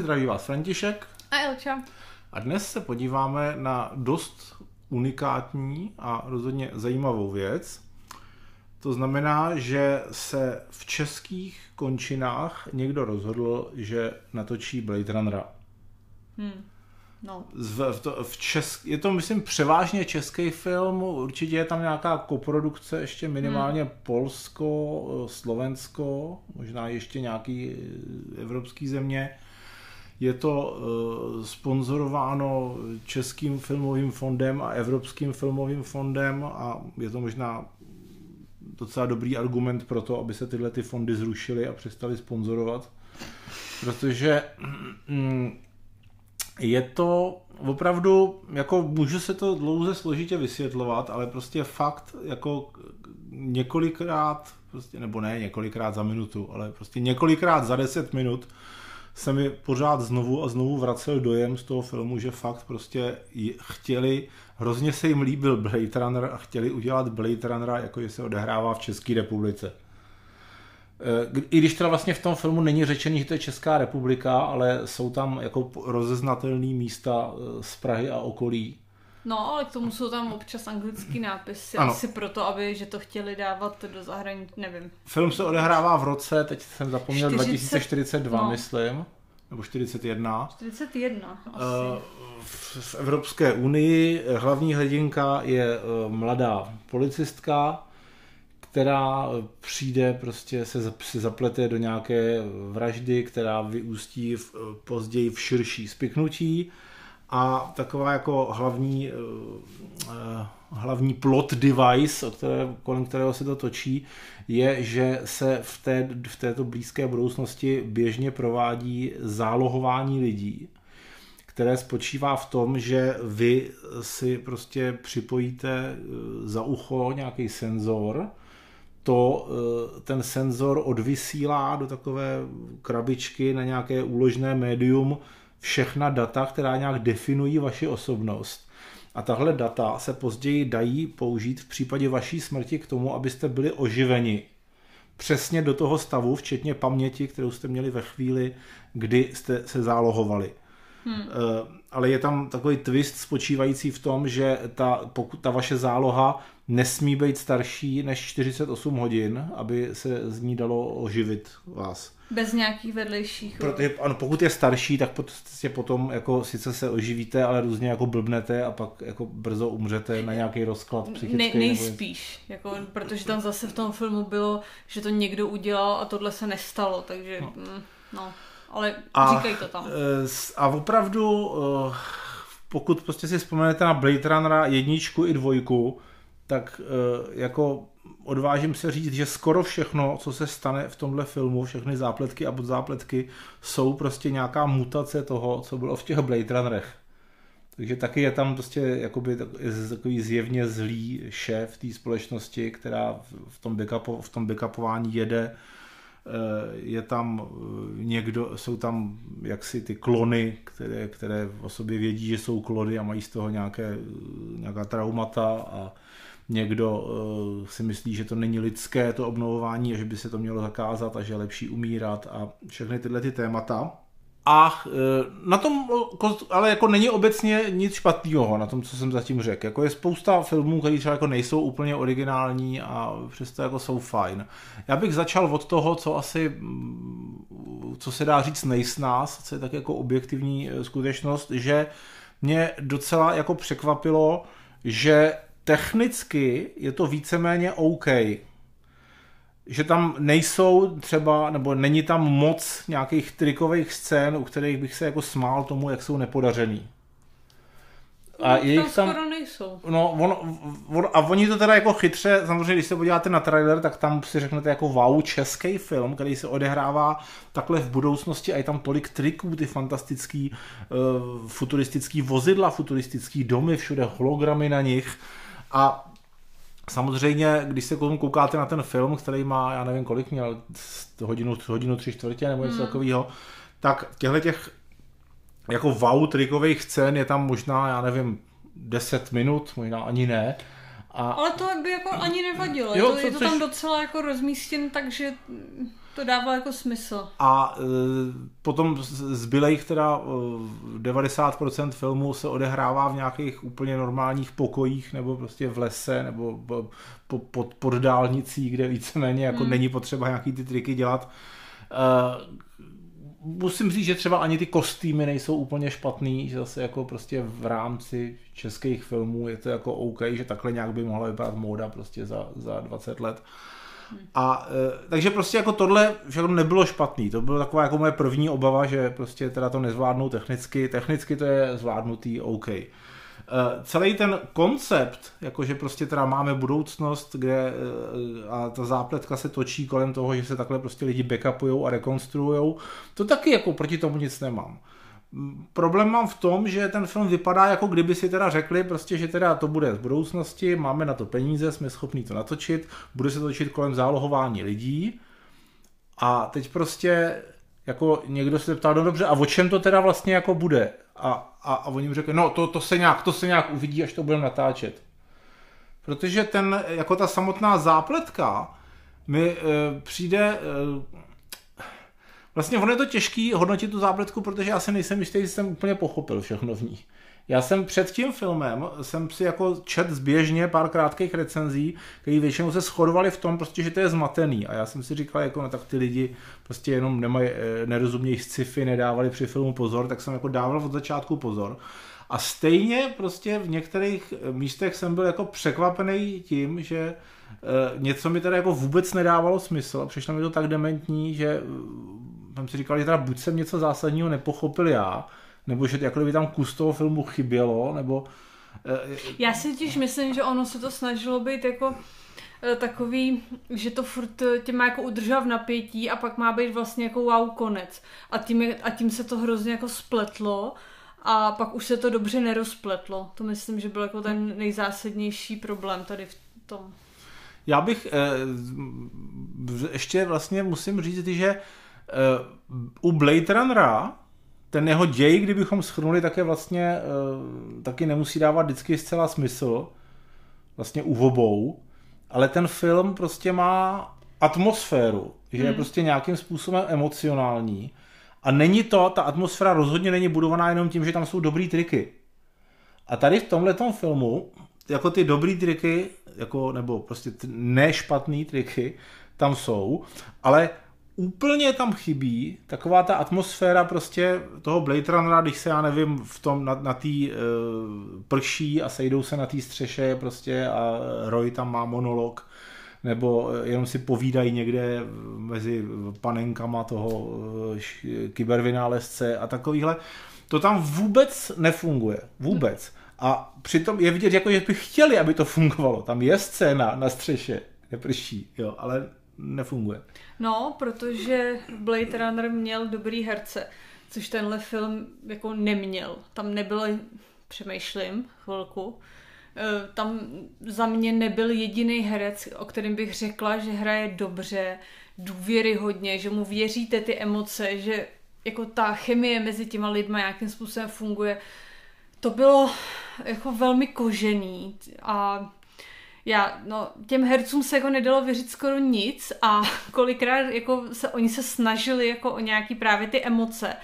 zdraví vás František. A Elča. A dnes se podíváme na dost unikátní a rozhodně zajímavou věc. To znamená, že se v českých končinách někdo rozhodl, že natočí Blade Runnera. Hmm. No. V, v to, v česk, je to, myslím, převážně český film, určitě je tam nějaká koprodukce, ještě minimálně hmm. Polsko, Slovensko, možná ještě nějaký eh, evropský země. Je to uh, sponzorováno Českým filmovým fondem a Evropským filmovým fondem a je to možná docela dobrý argument pro to, aby se tyhle ty fondy zrušily a přestali sponzorovat. Protože mm, je to opravdu, jako může se to dlouze složitě vysvětlovat, ale prostě fakt jako několikrát, prostě, nebo ne několikrát za minutu, ale prostě několikrát za deset minut se mi pořád znovu a znovu vracel dojem z toho filmu, že fakt prostě chtěli, hrozně se jim líbil Blade Runner a chtěli udělat Blade Runnera, jako že se odehrává v České republice. Eh, I když teda vlastně v tom filmu není řečený, že to je Česká republika, ale jsou tam jako rozeznatelné místa eh, z Prahy a okolí. No, ale k tomu jsou tam občas anglický nápisy, ano. asi proto, aby, že to chtěli dávat do zahraničí, nevím. Film se odehrává v roce, teď jsem zapomněl, 40, 2042, no. myslím, nebo 41. 41, asi. V, v Evropské unii hlavní hrdinka je mladá policistka, která přijde, prostě se, se zaplete do nějaké vraždy, která vyústí v, později v širší spiknutí a taková jako hlavní, uh, hlavní plot device, o které, kolem kterého se to točí, je, že se v, té, v této blízké budoucnosti běžně provádí zálohování lidí, které spočívá v tom, že vy si prostě připojíte eh, za ucho nějaký senzor, to eh, ten senzor odvysílá do takové krabičky na nějaké úložné médium všechna data, která nějak definují vaši osobnost. A tahle data se později dají použít v případě vaší smrti k tomu, abyste byli oživeni přesně do toho stavu, včetně paměti, kterou jste měli ve chvíli, kdy jste se zálohovali. Hmm. Ale je tam takový twist spočívající v tom, že ta, pokud ta vaše záloha nesmí být starší než 48 hodin, aby se z ní dalo oživit vás. Bez nějakých vedlejších. Protože, ano, pokud je starší, tak prostě potom jako sice se oživíte, ale různě jako blbnete a pak jako brzo umřete na nějaký rozklad psychický. Ne, nejspíš, nebo... jako, protože tam zase v tom filmu bylo, že to někdo udělal a tohle se nestalo, takže no. Mm, no ale a, říkej to tam. Eh, a opravdu, eh, pokud prostě si vzpomenete na Blade Runnera jedničku i dvojku, tak eh, jako odvážím se říct, že skoro všechno, co se stane v tomhle filmu, všechny zápletky a podzápletky, jsou prostě nějaká mutace toho, co bylo v těch Blade Runnerech. Takže taky je tam prostě jakoby takový zjevně zlý šéf té společnosti, která v tom, backupu, v tom backupování jede je tam eh, někdo, jsou tam jaksi ty klony, které, které o sobě vědí, že jsou klony a mají z toho nějaké, nějaká traumata a někdo si myslí, že to není lidské to obnovování a že by se to mělo zakázat a že je lepší umírat a všechny tyhle ty témata. A e, na tom ale jako není obecně nic špatného na tom, co jsem zatím řekl. Jako je spousta filmů, které třeba jako nejsou úplně originální a přesto jako jsou fajn. Já bych začal od toho, co asi, mm, co se dá říct nejsnás, co je tak jako objektivní e, skutečnost, že mě docela jako překvapilo, že technicky je to víceméně OK že tam nejsou třeba, nebo není tam moc nějakých trikových scén, u kterých bych se jako smál tomu, jak jsou nepodařený. A no, jejich tam, skoro nejsou. No, on, on, a oni to teda jako chytře, samozřejmě, když se podíváte na trailer, tak tam si řeknete jako wow, český film, který se odehrává takhle v budoucnosti a je tam tolik triků, ty fantastický uh, futuristický vozidla, futuristický domy, všude hologramy na nich a Samozřejmě, když se koukáte na ten film, který má, já nevím kolik měl, hodinu, hodinu tři čtvrtě nebo něco hmm. takového, tak těchto těch jako wow trikových scén je tam možná, já nevím, 10 minut, možná ani ne. A... Ale to by jako ani nevadilo. Jo, je to, co, je to tam což... docela jako rozmístěn, takže to dává jako smysl. A e, potom zbylejch teda e, 90% filmu se odehrává v nějakých úplně normálních pokojích nebo prostě v lese nebo po, pod, pod dálnicí, kde víceméně jako hmm. není potřeba nějaký ty triky dělat. E, musím říct, že třeba ani ty kostýmy nejsou úplně špatný, že zase jako prostě v rámci českých filmů je to jako OK, že takhle nějak by mohla vypadat móda prostě za, za 20 let. A e, takže prostě jako tohle všechno nebylo špatný. To byla taková jako moje první obava, že prostě teda to nezvládnou technicky. Technicky to je zvládnutý OK. E, celý ten koncept, jakože prostě teda máme budoucnost, kde e, a ta zápletka se točí kolem toho, že se takhle prostě lidi backupujou a rekonstruujou, to taky jako proti tomu nic nemám. Problém mám v tom, že ten film vypadá jako kdyby si teda řekli prostě, že teda to bude z budoucnosti, máme na to peníze, jsme schopni to natočit, bude se točit kolem zálohování lidí a teď prostě jako někdo se ptá, no dobře, a o čem to teda vlastně jako bude? A, a, a oni mu řekli, no to, to, se nějak, to se nějak uvidí, až to budeme natáčet. Protože ten, jako ta samotná zápletka mi e, přijde e, Vlastně ono je to těžký hodnotit tu zápletku, protože já si nejsem jistý, že jsem úplně pochopil všechno v ní. Já jsem před tím filmem, jsem si jako čet zběžně pár krátkých recenzí, které většinou se shodovali v tom, prostě, že to je zmatený. A já jsem si říkal, jako, no, tak ty lidi prostě jenom nemají, eh, nerozumějí sci-fi, nedávali při filmu pozor, tak jsem jako dával od začátku pozor. A stejně prostě v některých místech jsem byl jako překvapený tím, že e, něco mi teda jako vůbec nedávalo smysl a přišlo mi to tak dementní, že jsem si říkal, že teda buď jsem něco zásadního nepochopil já, nebo že jako by tam kus toho filmu chybělo, nebo... Eh, já si totiž myslím, že ono se to snažilo být jako eh, takový, že to furt eh, tě má jako udržovat v napětí a pak má být vlastně jako wow konec. A tím, je, a tím se to hrozně jako spletlo a pak už se to dobře nerozpletlo. To myslím, že byl jako ten nejzásadnější problém tady v tom. Já bych eh, ještě vlastně musím říct, že u Blade Runnera ten jeho děj, kdybychom schrnuli, tak je vlastně uh, taky nemusí dávat vždycky zcela smysl. Vlastně u obou. Ale ten film prostě má atmosféru, že hmm. je prostě nějakým způsobem emocionální. A není to, ta atmosféra rozhodně není budovaná jenom tím, že tam jsou dobrý triky. A tady v tomhle filmu, jako ty dobrý triky, jako, nebo prostě nešpatný triky, tam jsou, ale úplně tam chybí taková ta atmosféra prostě toho Blade Runnera, když se, já nevím, v tom na, na tý uh, prší a sejdou se na té střeše prostě a Roy tam má monolog nebo jenom si povídají někde mezi panenkama toho uh, kybervynálezce a takovýhle. To tam vůbec nefunguje. Vůbec. A přitom je vidět, jako že by chtěli, aby to fungovalo. Tam je scéna na střeše, neprší, jo, ale nefunguje. No, protože Blade Runner měl dobrý herce, což tenhle film jako neměl. Tam nebylo, přemýšlím chvilku, eh, tam za mě nebyl jediný herec, o kterém bych řekla, že hraje dobře, důvěryhodně, že mu věříte ty emoce, že jako ta chemie mezi těma lidma nějakým způsobem funguje. To bylo jako velmi kožený a já, no, těm hercům se jako nedalo věřit skoro nic a kolikrát jako se, oni se snažili jako o nějaký právě ty emoce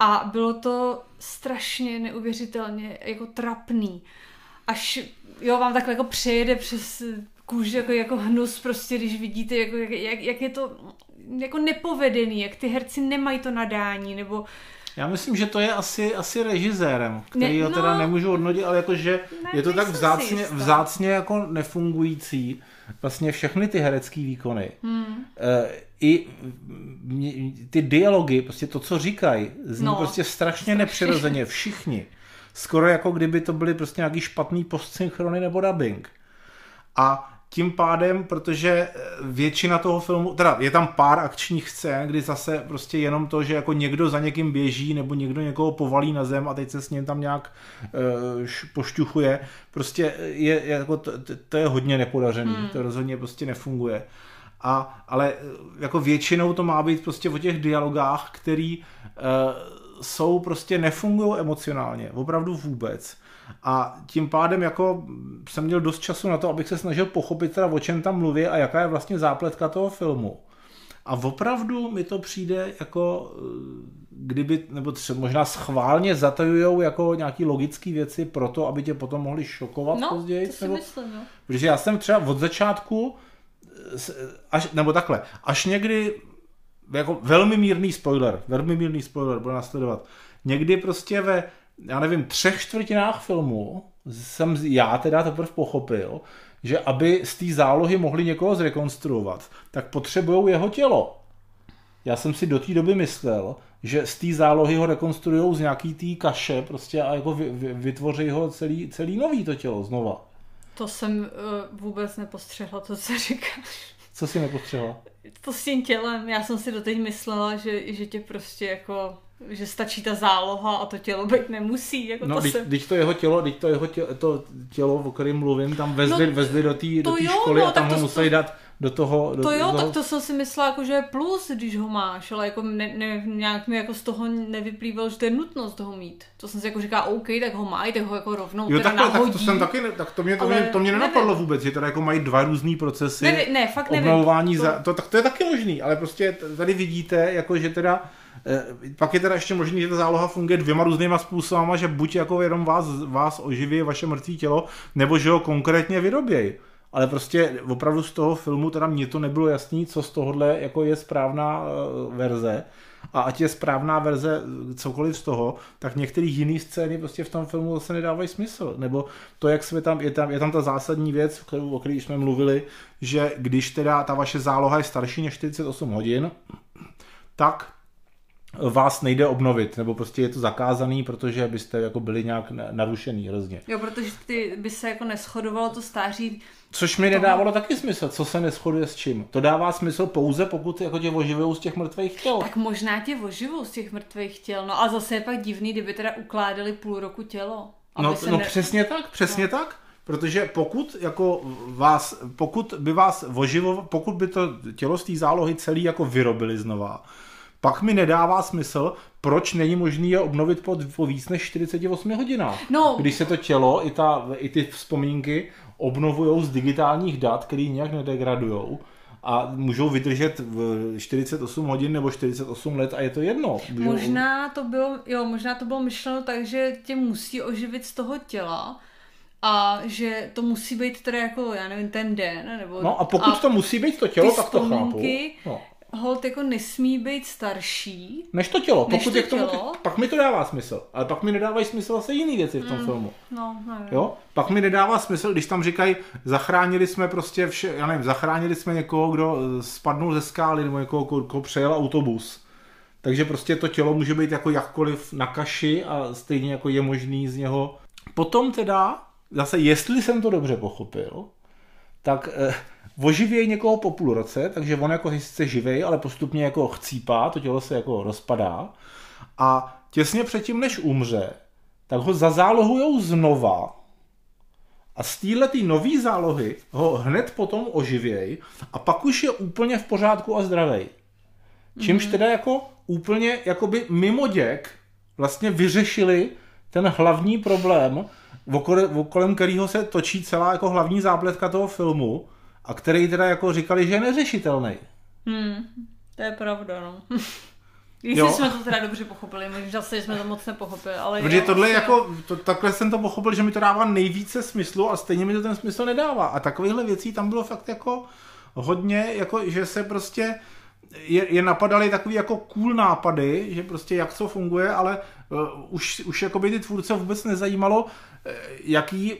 a bylo to strašně neuvěřitelně jako trapný. Až jo, vám takhle jako přejede přes kůži jako, jako hnus prostě, když vidíte, jako, jak, jak, jak je to jako nepovedený, jak ty herci nemají to nadání, nebo já myslím, že to je asi, asi režisérem, který ne, ho teda no, nemůžu hodnotit, ale jakože je to tak vzácně, vzácně jako nefungující. Vlastně všechny ty herecké výkony. Hmm. E, I ty dialogy, prostě to, co říkají, zní no, prostě strašně nepřirozeně. Všichni. Skoro jako kdyby to byly prostě nějaký špatný postsynchrony nebo dubbing. A tím pádem, protože eh, většina toho filmu, teda je tam pár akčních scén, kdy zase prostě jenom to, že jako někdo za někým běží nebo někdo někoho povalí na zem a teď se s ním tam nějak uh, pošťuchuje, prostě je, je jako to, to je hodně nepodařený, hmm. to rozhodně prostě nefunguje. A, ale eh, jako většinou to má být prostě o těch dialogách, který uh, jsou prostě nefungují emocionálně, opravdu vůbec. A tím pádem jako jsem měl dost času na to, abych se snažil pochopit teda, o čem tam mluví a jaká je vlastně zápletka toho filmu. A opravdu mi to přijde jako, eh, kdyby, nebo třeba možná schválně zatajujou jako nějaký logické věci pro to, aby tě potom mohli šokovat no, později. to si nebo, myslím, no. Protože já jsem třeba od začátku, až, nebo takhle, až někdy, jako velmi mírný spoiler, velmi mírný spoiler bude nasledovat, někdy prostě ve, já nevím, třech čtvrtinách filmu jsem já teda teprve pochopil, že aby z té zálohy mohli někoho zrekonstruovat, tak potřebují jeho tělo. Já jsem si do té doby myslel, že z té zálohy ho rekonstruují z nějaký té kaše prostě a jako vy, vy, vytvoří ho celý, celý nový to tělo znova. To jsem uh, vůbec nepostřehla, to, co říkáš. Co si nepostřehla? To s tím tělem. Já jsem si doteď myslela, že, že tě prostě jako že stačí ta záloha a to tělo být nemusí. Jako no, to když, se... když to jeho tělo, když to jeho tělo, to tělo, o kterém mluvím, tam vezli, No, vezli do té do to jo, školy no, a tam tak ho to- museli dát do toho... Do, To jo, do toho... tak to jsem si myslela, jako, že je plus, když ho máš, ale jako ne, ne, nějak mi jako z toho nevyplýval, že to je nutnost toho mít. To jsem si jako říkala, OK, tak ho mají, tak ho jako rovnou Jo, takhle, tak nahodí. to jsem taky, ne, tak to mě, to Ale mě, to mě nevím. nenapadlo vůbec, že teda jako mají dva různý procesy. Ne, ne, fakt nevím. obnovování, To- za, to, tak to je taky možný, ale prostě tady vidíte, jako že teda pak je teda ještě možný, že ta záloha funguje dvěma různýma způsobama, že buď jako jenom vás, vás oživí vaše mrtvé tělo, nebo že ho konkrétně vyrobějí. Ale prostě opravdu z toho filmu teda mně to nebylo jasný, co z tohohle jako je správná uh, verze. A ať je správná verze eh, cokoliv z toho, tak některé jiné scény prostě v tom filmu zase nedávají smysl. Nebo to, jak jsme tam, je tam, je tam ta zásadní věc, o které jsme mluvili, že když teda ta vaše záloha je starší než 48 hodin, tak vás nejde obnovit, nebo prostě je to zakázaný, protože byste jako byli nějak na- narušený hrozně. Jo, protože ty by se jako neschodovalo to stáří. Což mi nedávalo taky smysl, co se neschoduje s čím. To dává smysl pouze, pokud jako tě oživujou z těch mrtvých těl. Tak možná tě oživou z těch mrtvých těl. No a zase je pak divný, kdyby teda ukládali půl roku tělo. No, se no ne... přesně tak, přesně no. tak. Protože pokud jako vás, pokud by vás oživo, pokud by to tělo z té zálohy celý jako vyrobili znova, pak mi nedává smysl, proč není možný je obnovit po, po víc než 48 hodinách. No. Když se to tělo i, ta, i ty vzpomínky obnovují z digitálních dat, který nějak nedegradujou a můžou vydržet v 48 hodin nebo 48 let a je to jedno. Můžou- Možná to bylo, jo, možná to bylo myšleno tak, že tě musí oživit z toho těla a že to musí být teda jako, já nevím, ten den, nebo... No a pokud to musí být to tělo, tak to chápu. No. Hold jako nesmí být starší. Než to tělo. Než Pokud to je k tomu, tělo? pak mi to dává smysl. Ale pak mi nedávají smysl zase jiný věci v tom mm. filmu. No, nevím. Jo? Pak mi nedává smysl, když tam říkají, zachránili jsme prostě vše, já nevím, zachránili jsme někoho, kdo eh, spadnul ze skály, nebo někoho, koho, koho přejel autobus. Takže prostě to tělo může být jako jakkoliv na kaši a stejně jako je možný z něho. Potom teda, zase jestli jsem to dobře pochopil, tak eh, oživějí někoho po půl roce, takže on jako sice živej, ale postupně jako chcípá, to tělo se jako rozpadá. A těsně předtím, než umře, tak ho zazálohujou znova. A z téhletý nový zálohy ho hned potom oživěj a pak už je úplně v pořádku a zdravej. Čímž teda jako úplně jakoby mimo děk vlastně vyřešili ten hlavní problém, okole, kolem kterého se točí celá jako hlavní zápletka toho filmu a který teda jako říkali, že je neřešitelný. Hmm, to je pravda, no. Jestli Jo. jsme to teda dobře pochopili, možná se jsme to moc nepochopili, ale Protože jo, tohle je jako, to, takhle jsem to pochopil, že mi to dává nejvíce smyslu a stejně mi to ten smysl nedává. A takovýchhle věcí tam bylo fakt jako hodně, jako že se prostě je, je napadaly takový jako cool nápady, že prostě jak co funguje, ale uh, už, už jako by ty tvůrce vůbec nezajímalo, uh, jaký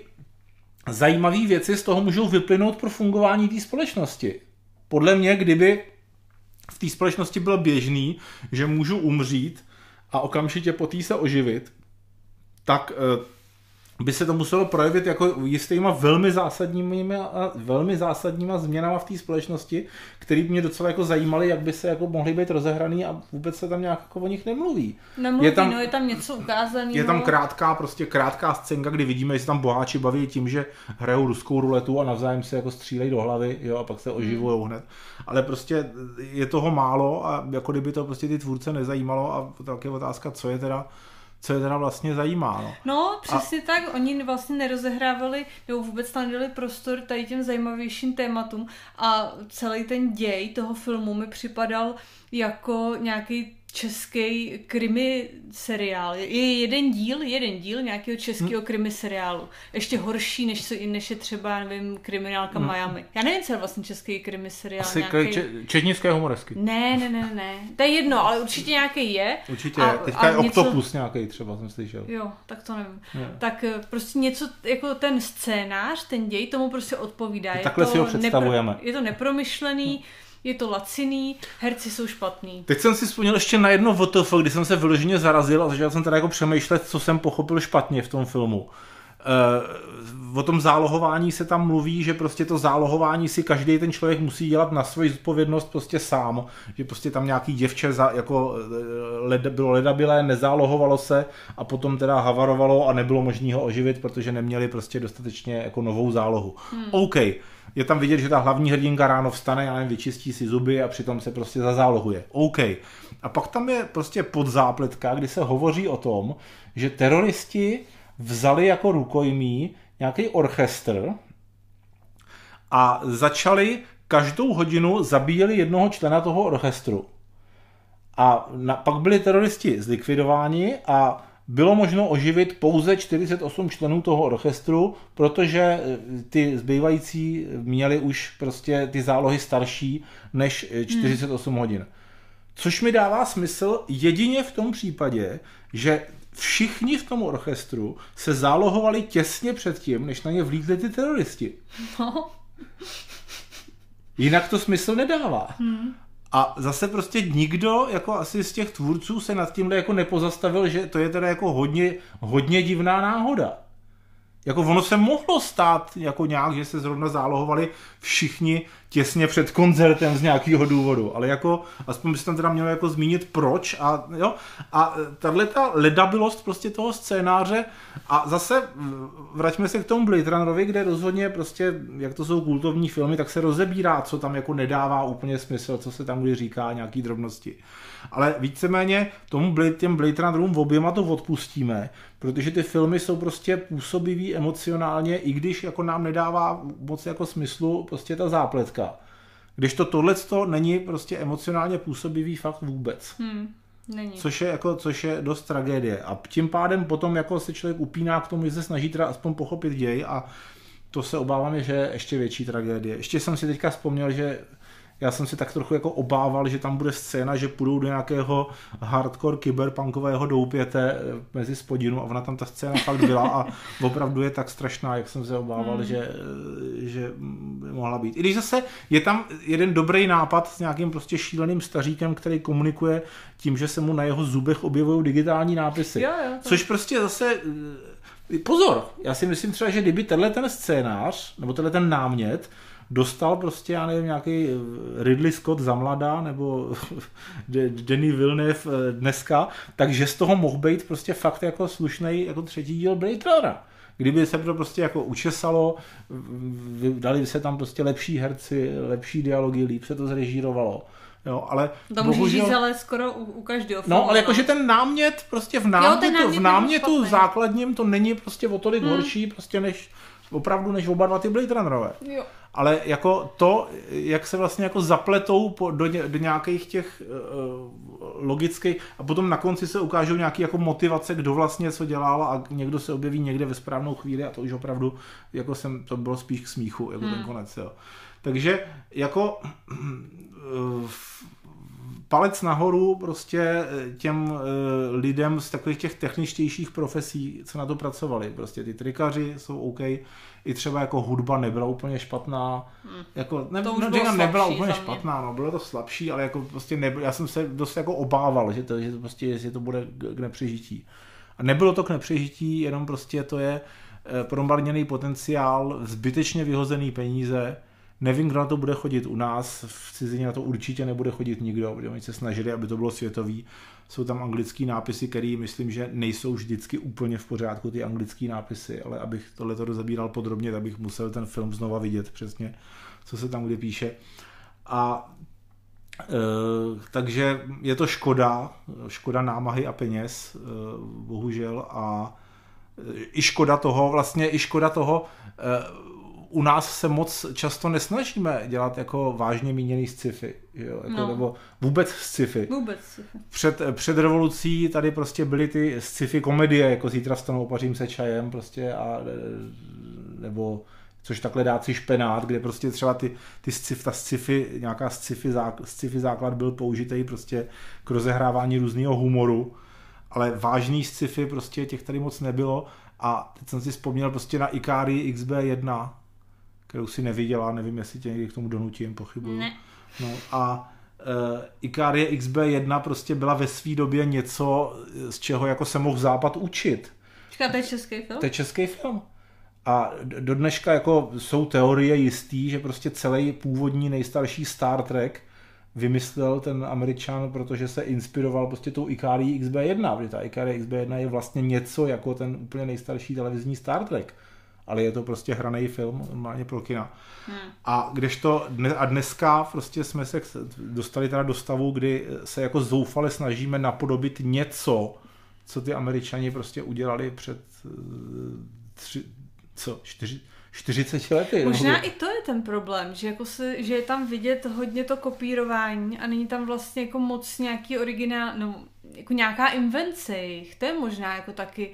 zajímavé věci z toho můžou vyplynout pro fungování té společnosti. Podle mě, kdyby v té společnosti bylo běžný, že můžu umřít a okamžitě po té se oživit, tak eh, by se to muselo projevit jako jistýma velmi zásadními, a velmi zásadníma změnama v té společnosti, které mě docela jako zajímaly, jak by se jako mohly být rozehraný a vůbec se tam nějak jako o nich nemluví. Nemluví, je tam- no je tam něco ukázaného. Je tam krátká, prostě krátká scénka, kdy vidíme, že se tam boháči baví tím, že hrajou ruskou ruletu a navzájem se jako střílejí do hlavy, jo, a pak se oživují hned. Ale prostě je toho málo a jako kdyby to prostě ty tvůrce nezajímalo a tak je otázka, co je teda co je teda vlastně zajímá. No, no přesně a... tak, oni vlastně nerozehrávali, nebo vůbec tam dali prostor tady těm zajímavějším tématům a celý ten děj toho filmu mi připadal jako nějaký český krimi seriál. Je jeden díl, jeden díl nějakého českého hmm. krimi seriálu. Ještě horší, než, než je třeba, nevím, kriminálka hmm. Miami. Já nevím, co je vlastně český krimi seriál. Asi nějaký... če- četnické humoresky. Ne, ne, ne, ne. To je jedno, ale určitě nějaký je. Určitě a, Teďka a je něco... Octopus nějaký třeba, jsem slyšel. Jo, tak to nevím. Je. Tak eh, prostě něco, jako ten scénář, ten děj tomu prostě odpovídá. Je takhle to si ho představujeme. Nepro... Je to nepromyšlený, hmm je to laciný, herci jsou špatný. Teď jsem si vzpomněl ještě na jedno VTF, kdy jsem se vyloženě zarazil a začal jsem teda jako přemýšlet, co jsem pochopil špatně v tom filmu. Uh, o tom zálohování se tam mluví, že prostě to zálohování si každý ten člověk musí dělat na svoji zodpovědnost prostě sám, že prostě tam nějaký děvče za, jako eh, led, bylo ledabilé, nezálohovalo se a potom teda havarovalo a nebylo možné ho oživit, protože neměli prostě dostatečně jako novou zálohu. Hmm. OK, je tam vidět, že ta hlavní hrdinka ráno vstane, já nevím, vyčistí si zuby a přitom se prostě zazálohuje. OK. A pak tam je prostě podzápletka, kdy se hovoří o tom, že teroristi vzali jako rukojmí nějaký orchestr a začali každou hodinu zabíjeli jednoho člena toho orchestru. A na, pak byli teroristi zlikvidováni a bylo možno oživit pouze 48 členů toho orchestru, protože eh, ty zbývající měli už prostě ty zálohy starší než 48 hmm. hodin. Což mi dává smysl jedině v tom případě, že všichni v tom orchestru se zálohovali těsně před tím, než na ně vlídli ty teroristi. No. Jinak to smysl nedává. Hmm. A zase prostě nikdo, jako asi z těch tvůrců, se nad tímhle jako nepozastavil, že to je teda jako hodně, hodně divná náhoda. Jako ono se mohlo stát jako nějak, že se zrovna zálohovali všichni těsně před koncertem z nějakého důvodu, ale jako aspoň by se tam teda mělo jako zmínit proč a jo, a tahle ta ledabilost prostě toho scénáře a zase vraťme se k tomu Blade Runnerovi, kde rozhodně prostě, jak to jsou kultovní filmy, tak se rozebírá, co tam jako nedává úplně smysl, co se tam kdy říká, nějaký drobnosti. Ale víceméně tomu Blade, těm Blade Runnerům oběma to odpustíme, protože ty filmy jsou prostě působivý emocionálně, i když jako nám nedává moc jako smyslu prostě ta zápletka. Když to tohle není prostě emocionálně působivý fakt vůbec. Hmm. Není. Což je, jako, což je dost tragédie. A tím pádem potom jako se člověk upíná k tomu, že se snaží teda aspoň pochopit děj a to se obávám, že je ještě větší tragédie. Ještě jsem si teďka vzpomněl, že já jsem si tak trochu jako obával, že tam bude scéna, že půjdou do nějakého hardcore kyberpunkového doupěte eh, mezi spodinu a ona tam ta scéna fakt byla a opravdu je tak strašná, jak jsem se obával, hmm. že, eh, že by mohla být. I když zase je tam jeden dobrý nápad s nějakým prostě šíleným staříkem, který komunikuje tím, že se mu na jeho zubech objevují digitální nápisy. Jo, jo. Což prostě zase eh, Pozor, já si myslím třeba, že kdyby tenhle ten scénář, nebo tenhle ten námět dostal prostě, já nevím, nějaký eh, Ridley Scott za mladá, nebo Danny Villeneuve eh, dneska, takže z toho mohl být prostě fakt jako slušný jako třetí díl Blade Runnera. Kdyby se to prostě jako učesalo, dali se tam prostě lepší herci, lepší dialogy, líp se to zrežírovalo. Jo, ale to můžeš bohužel... říct, ale skoro u, u každého filmu. No, ale jakože ten námět prostě v námětu, jo, námět v námětu základním to není prostě o tolik hmm. horší prostě než opravdu než oba dva ty Blade Runnerové. Jo ale jako to, jak se vlastně jako zapletou po, do, do nějakých těch uh, logických a potom na konci se ukážou nějaký jako motivace, kdo vlastně co dělal a někdo se objeví někde ve správnou chvíli a to už opravdu jako jsem, to bylo spíš k smíchu, jako hmm. ten konec, jo. Takže jako uh, palec nahoru prostě těm e, lidem z takových těch techničtějších profesí, co na to pracovali. Prostě ty trikaři jsou OK, i třeba jako hudba nebyla úplně špatná. Hmm. Jako, ne, to no, slabší, nebyla úplně špatná, no, bylo to slabší, ale jako prostě nebyl, já jsem se dost jako obával, že to, že to prostě, že to bude k nepřežití. A nebylo to k nepřežití, jenom prostě to je eh, promarněný potenciál, zbytečně vyhozený peníze, Nevím, kdo na to bude chodit u nás, v cizině na to určitě nebude chodit nikdo, protože oni se snažili, aby to bylo světový. Jsou tam anglické nápisy, které myslím, že nejsou vždycky úplně v pořádku, ty anglické nápisy, ale abych tohle to rozebíral podrobně, tak bych musel ten film znova vidět přesně, co se tam kde píše. A takže je to škoda, škoda námahy a peněz, bohužel, a i škoda toho, vlastně i škoda toho, u nás se moc často nesnažíme dělat jako vážně míněný sci-fi, jo? Jako, no. nebo vůbec sci-fi. Vůbec sci-fi. Před, před revolucí tady prostě byly ty sci-fi komedie, jako Zítra stanou, opařím se čajem, prostě a nebo což takhle dát si špenát, kde prostě třeba ty, ty sci, ta sci-fi, nějaká sci-fi, zák, sci-fi základ byl použitý prostě k rozehrávání různého humoru, ale vážný sci-fi prostě těch tady moc nebylo a teď jsem si vzpomněl prostě na Ikari XB1, kterou si neviděla, nevím, jestli tě někdy k tomu donutím, pochybuju. Ne. No a uh, Ikarie XB1 prostě byla ve své době něco, z čeho jako se mohl Západ učit. Čeká, to je český film? To je český film. A do dneška jako jsou teorie jistý, že prostě celý původní nejstarší Star Trek vymyslel ten američan, protože se inspiroval prostě tou Ikari XB1, protože ta Ikari XB1 je vlastně něco jako ten úplně nejstarší televizní Star Trek ale je to prostě hraný film, normálně pro kina. Hmm. A kdežto dne, a dneska prostě jsme se dostali teda do stavu, kdy se jako zoufale snažíme napodobit něco, co ty američani prostě udělali před eh, tři, co, čtyři, 40 lety. Možná nebo... i to je ten problém, že, jako se, že je tam vidět hodně to kopírování a není tam vlastně jako moc nějaký originál, no, jako nějaká invence jich. To je možná jako taky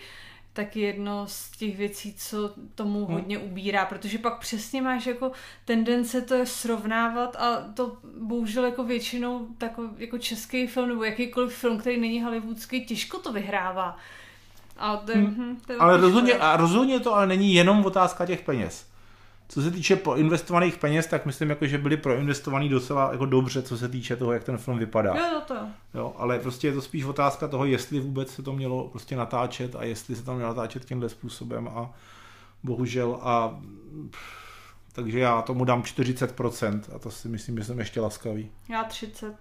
tak jedno z těch věcí, co tomu hmm. hodně ubírá, protože pak přesně máš jako tendence to srovnávat a to bohužel jako většinou tako, jako český film nebo jakýkoliv film, který není hollywoodský, těžko to vyhrává. A to, hmm. hm, to je ale rozhodně, a rozhodně to ale není jenom otázka těch peněz. Co se týče investovaných peněz, tak myslím, jako, že byly proinvestovaný docela jako dobře, co se týče toho, jak ten film vypadá. Jo, to jo. ale prostě je to spíš otázka toho, jestli vůbec se to mělo prostě natáčet a jestli se to mělo natáčet tímhle způsobem a bohužel a takže já tomu dám 40% a to si myslím, že jsem ještě laskavý. Já 30.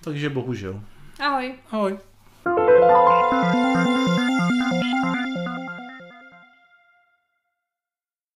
Takže bohužel. Ahoj. Ahoj.